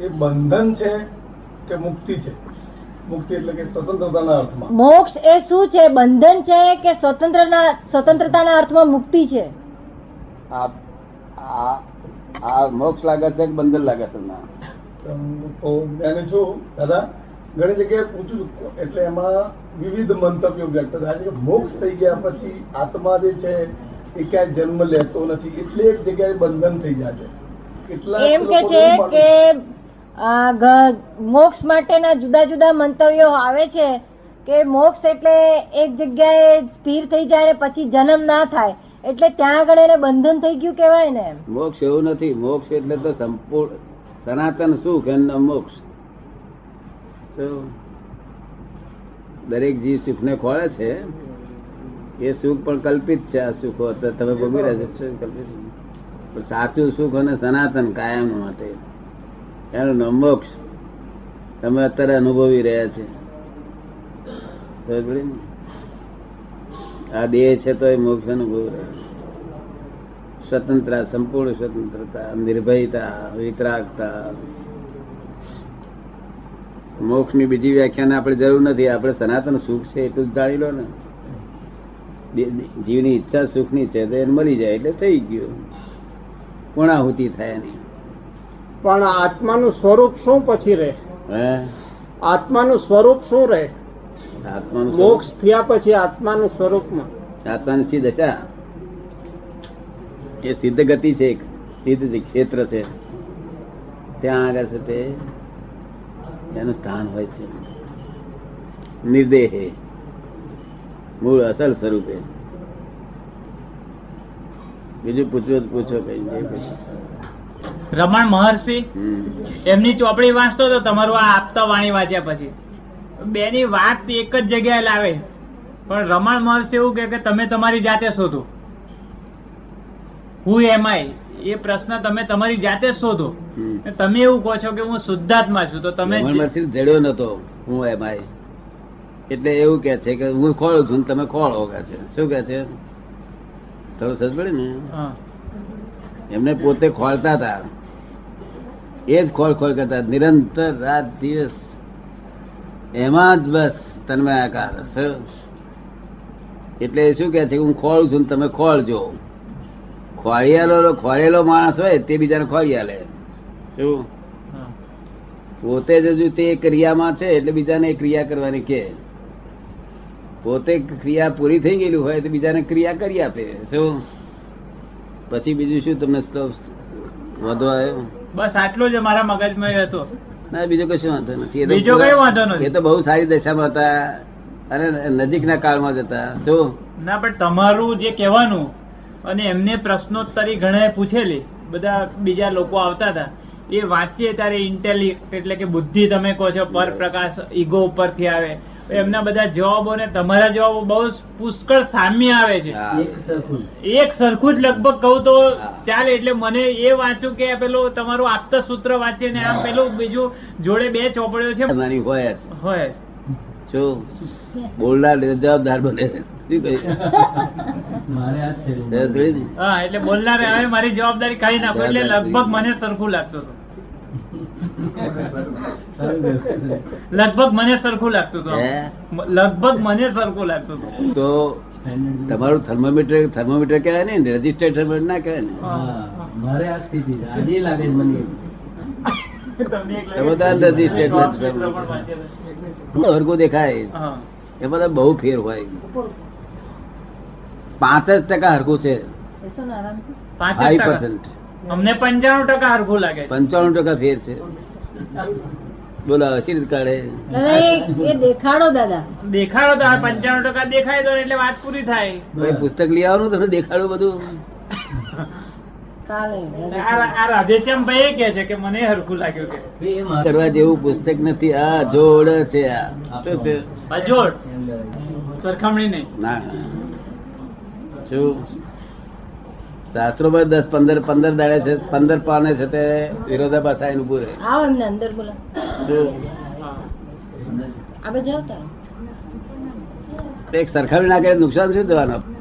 એ બંધન છે કે મુક્તિ છે? મુક્તિ એટલે કે સ્વતંત્રતાના અર્થમાં. મોક્ષ એ શું છે? બંધન છે કે સ્વતંત્રના સ્વતંત્રતાના અર્થમાં મુક્તિ છે? આ આ આ મોક્ષ લાગે છે કે બંધન લાગે છે? છું દાદા ઘણી જગ્યાએ પૂછું છું. એટલે એમાં વિવિધ મંતવ્યો વ્યક્ત થાય છે. કે મોક્ષ થઈ ગયા પછી આત્મા જે છે એ ક્યાંય જન્મ લેતો નથી. એટલે એક જગ્યાએ બંધન થઈ જાય છે. એમ કે છે કે મોક્ષ માટેના જુદા જુદા મંતવ્યો આવે છે કે મોક્ષ એટલે એક જગ્યાએ સ્થિર થઈ જાય ને પછી જન્મ ના થાય. એટલે ત્યાં આગળ એને બંધન થઈ ગયું કેવાય ને મોક્ષ એવું નથી. મોક્ષ એટલે તો સંપૂર્ણ સનાતન સુખ અને મોક્ષ? દરેક જીવ સુખ ને ખોળે છે. એ સુખ પણ કલ્પિત છે આ સુખો. તમે ભોગવી રહ્યા છો? કલ્પિત સાચું સુખ અને સનાતન કાયમ માટે. એનું મોક્ષ. તમે અત્યારે અનુભવી રહ્યા છે? આ દેહ છે તો એ મોક્ષ અનુભવી સ્વતંત્રતા, સંપૂર્ણ સ્વતંત્રતા, નિર્ભયતા, વિતરાગતા. મોક્ષની બીજી વ્યાખ્યાને આપણે જરૂર નથી. આપણે સનાતન સુખ છે એટલું જ જાણી લો ને. જીવની ઈચ્છા સુખની છે તો એને મળી જાય એટલે થઈ ગયું. પૂર્ણાહુતિ થાય નહીં. પણ આત્માનું સ્વરૂપ શું પછી રહે? હે? આત્માનું સ્વરૂપ શું રહે? આત્માનું મોક્ષ થયા પછી આત્માનું સ્વરૂપમાં. આત્માની સી દશા? એ સિદ્ધ ગતિ છે એક. સિદ્ધ ક્ષેત્ર છે. ત્યાં આગળ છે તે. એનું સ્થાન હોય છે. નિર્દેહે. મૂળ અસલ સ્વરૂપે. બીજું પૂછવું પૂછો કઈ કઈ. રમણ મહર્ષિ. એમની ચોપડી વાંચતો હતો તમારું આ આપતા વાણી વાંચ્યા પછી. બેની વાત એક જ જગ્યાએ લાવે. પણ રમણ મહર્ષિ એવું કે તમે તમારી જાતે શોધો. હું એમાય એ પ્રશ્ન તમે તમારી જાતે શોધો. તમે એવું કહો છો કે હું શુદ્ધાત્મા છું તો તમે જડ્યો નતો હું એમાં એટલે એવું કે છે કે હું ખોળું છું તમે ખોળો કે છે. શું કે છે? થોડું સજ પડે ને? હા. એમને પોતે ખોળતા હતા. એ જ ખોળ ખોળ કરતા નિરંતર રાત દિવસ. એમાં જ બસ તન્મયાકાર. આકાર એટલે શું કે છે હું ખોળું છું તમે ખોળજો. ખોળિયાલો ખોળેલો માણસ હોય તે બીજાને ખોળિયાલે શું? પોતે જ હજુ તે ક્રિયામાં છે એટલે બીજાને ક્રિયા કરવાની કે. પોતે ક્રિયા પૂરી થઈ ગયેલી હોય તો બીજાને ક્રિયા કરી આપે. શું? પછી બીજું શું તમને વાંધો આવ્યો? બસ આટલો જ મારા મગજમાં હતો. ના બીજો કશું વાંધો નથી. બીજો કઈ વાંધો નથી. એ તો બહુ સારી દશામાં હતા અને નજીકના કાળમાં જ હતા. જો? ના પણ તમારું જે કહેવાનું અને એમને પ્રશ્નોત્તરી ઘણા પૂછેલી. બધા બીજા લોકો આવતા હતા. એ વાંચીએ ત્યારે ઇન્ટેલિજન્ટ એટલે કે બુદ્ધિ તમે કહો છો પર પ્રકાશ ઈગો ઉપરથી આવે. એમના બધા જવાબો ને તમારા જવાબો બહુ પુષ્કળ સામ્ય આવે છે. એક સરખું જ. લગભગ કહું તો ચાલે એટલે મને એ વાંચ્યું કે પેલું તમારું આપતા સૂત્ર વાંચે ને આમ પેલું બીજું જોડે બે ચોપડીઓ છે. હોય જ. હોય. બોલનાર જવાબદાર બને? હા એટલે બોલનાર હવે મારી જવાબદારી કાઢી નાખો એટલે લગભગ મને સરખું લાગતું હતું. લગભગ મને સરખું લાગતું હતું લગભગ મને સરખું લાગતું હતું. તો તમારું થર્મોમીટર થર્મોમીટર કહેવાય ને રજિસ્ટર થર્મોમીટર ના કહેવાય ને. મારે આ સ્થિતિ હજી લાગે મને. હરકું દેખાય. એ બધા બહુ ફેર હોય. પાંચ જ ટકા હરકું છે. પાંચ. પર્સન્ટ અમને પંચાણું ટકા હરખું લાગે છે. પંચાણું ટકા ફેર છે. બોલો શી રીત કાઢે? દેખાડો દાદા. દેખાડો તો પંચાણું ટકા દેખાય તો એટલે વાત પૂરી થાય. પુસ્તક લઈ આવવાનું તમને દેખાડો બધું? કાલે આ આ રાધેશ્યામ ભાઈ કે છે કે મને હરખું લાગ્યું કે. કરવા જેવું પુસ્તક નથી આ જોડ છે આ. શું છે. અજોડ સરખામણી નહીં ના શું શાસ્ત્રો પર દસ પંદર પંદર દાડે છે પંદર પાને છે તે વિરોધાભાસ આવીને ઉભું રહે. અંદર બોલા. એક સરખાવી નાખે નુકસાન શું થવાનું?